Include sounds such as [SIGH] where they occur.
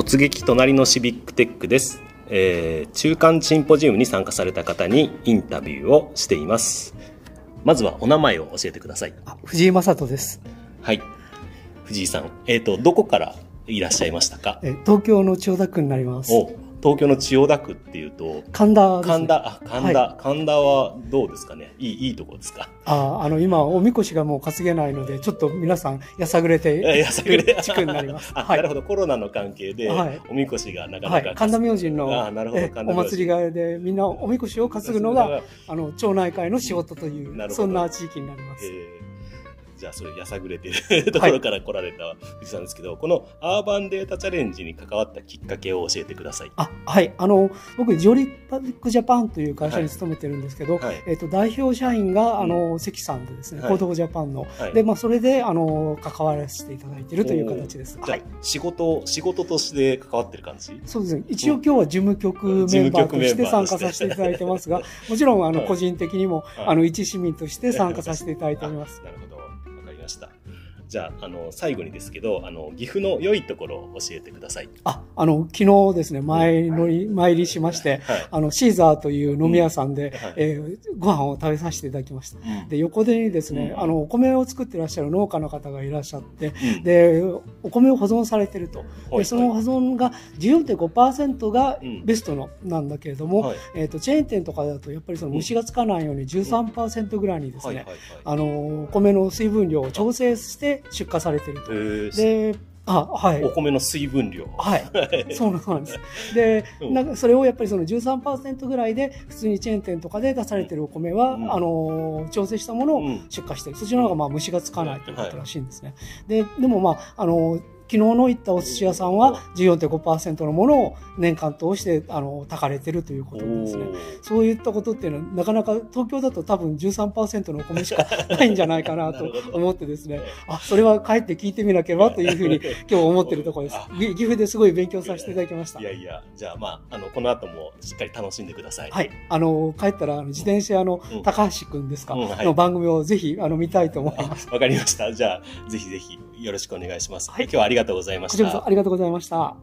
突撃隣のシビックテックです、えー中間シンポジウムに参加された方にインタビューをしています。まずはお名前を教えてください。あ藤井正人です。はい。藤井さん。えっ、とどこからいらっしゃいましたか？え東京の千代田区になります。お東京の千代田区っていうと神田ね。神田あ神田、神田はどうですかね？いいいいとこですか？ああの、今、おみこしがもう担げないので、ちょっと皆さん、やさぐれて、えやさぐれ？[LAUGHS] 地区になります。[LAUGHS] あ、はい。なるほど。コロナの関係で、はい。おみこしがなかなか、はい、神田明神のあなるほど。お祭りがでみんなおみこしを担ぐのがあの町内会の仕事というそんな地域になります。えーじゃあそれやさぐれてるところから来られた藤井さんですけど、このアーバンデータチャレンジに関わったきっかけを教えてください。あはい、あの僕ジョリパックジャパンという会社に勤めてるんですけど、はい。えっと代表社員があうの関さんでですね、はい。コードジャパンの、はい。でまあそれであの関わらせていただいているという形です。じゃあ、はい。仕事仕事として関わってる感じ？そうですね。一応今日は事務局メンバーとして。参加させていただいてますが、もちろんあのはい。個人的にもはい。あの一市民として参加させていただいております。あなるほどした。じゃああの最後にですけどあの岐阜の良いところを教えてください。あ、あの、昨日ですね、前乗り、参りしまして、はい。あの、シーザーという飲み屋さんで、はい。えーご飯を食べさせていただきました。うん。で、横でにですね、うん。あの、お米を作ってらっしゃる農家の方がいらっしゃって、うん。で、お米を保存されてると。はい。で、その保存が14.5%がうん。ベストの、なんだけれども、はい。えっ、と、チェーン店とかだと、やっぱりその虫がつかないように13%ぐらいにですね。あの、お米の水分量を調整して出荷されてると。えーで、あ、はい。お米の水分量。はい。[LAUGHS] そうなんです。で、うんなんかそれをやっぱりその13%ぐらいで、普通にチェーン店とかで出されてるお米は、うんあのー、調整したものをうん出荷してる。そちらの方がまあ虫がつかないということらしいんですね。で、でもまあ、あのー、昨日の行ったお寿司屋さんは14.5%のものを年間通して、あの、炊かれてるということなんですね。そういったことっていうのは、なかなか東京だと多分13%のお米しかないんじゃないかなと [LAUGHS] 思ってですね、あ、それは帰って聞いてみなければ [LAUGHS] というふうに今日思ってるところです岐阜ですごい勉強させていただきましたい。やいや、じゃあまあ、あの、この後もしっかり楽しんでください。はい。あの、帰ったら、あの自転車屋のうん高橋くんですか、うんはいの番組をぜひ、あの、見たいと思います。[LAUGHS] わかりました。じゃあ、ぜひぜひよろしくお願いします。はい今日はありががとうございましたこちらこそ。ありがとうございました。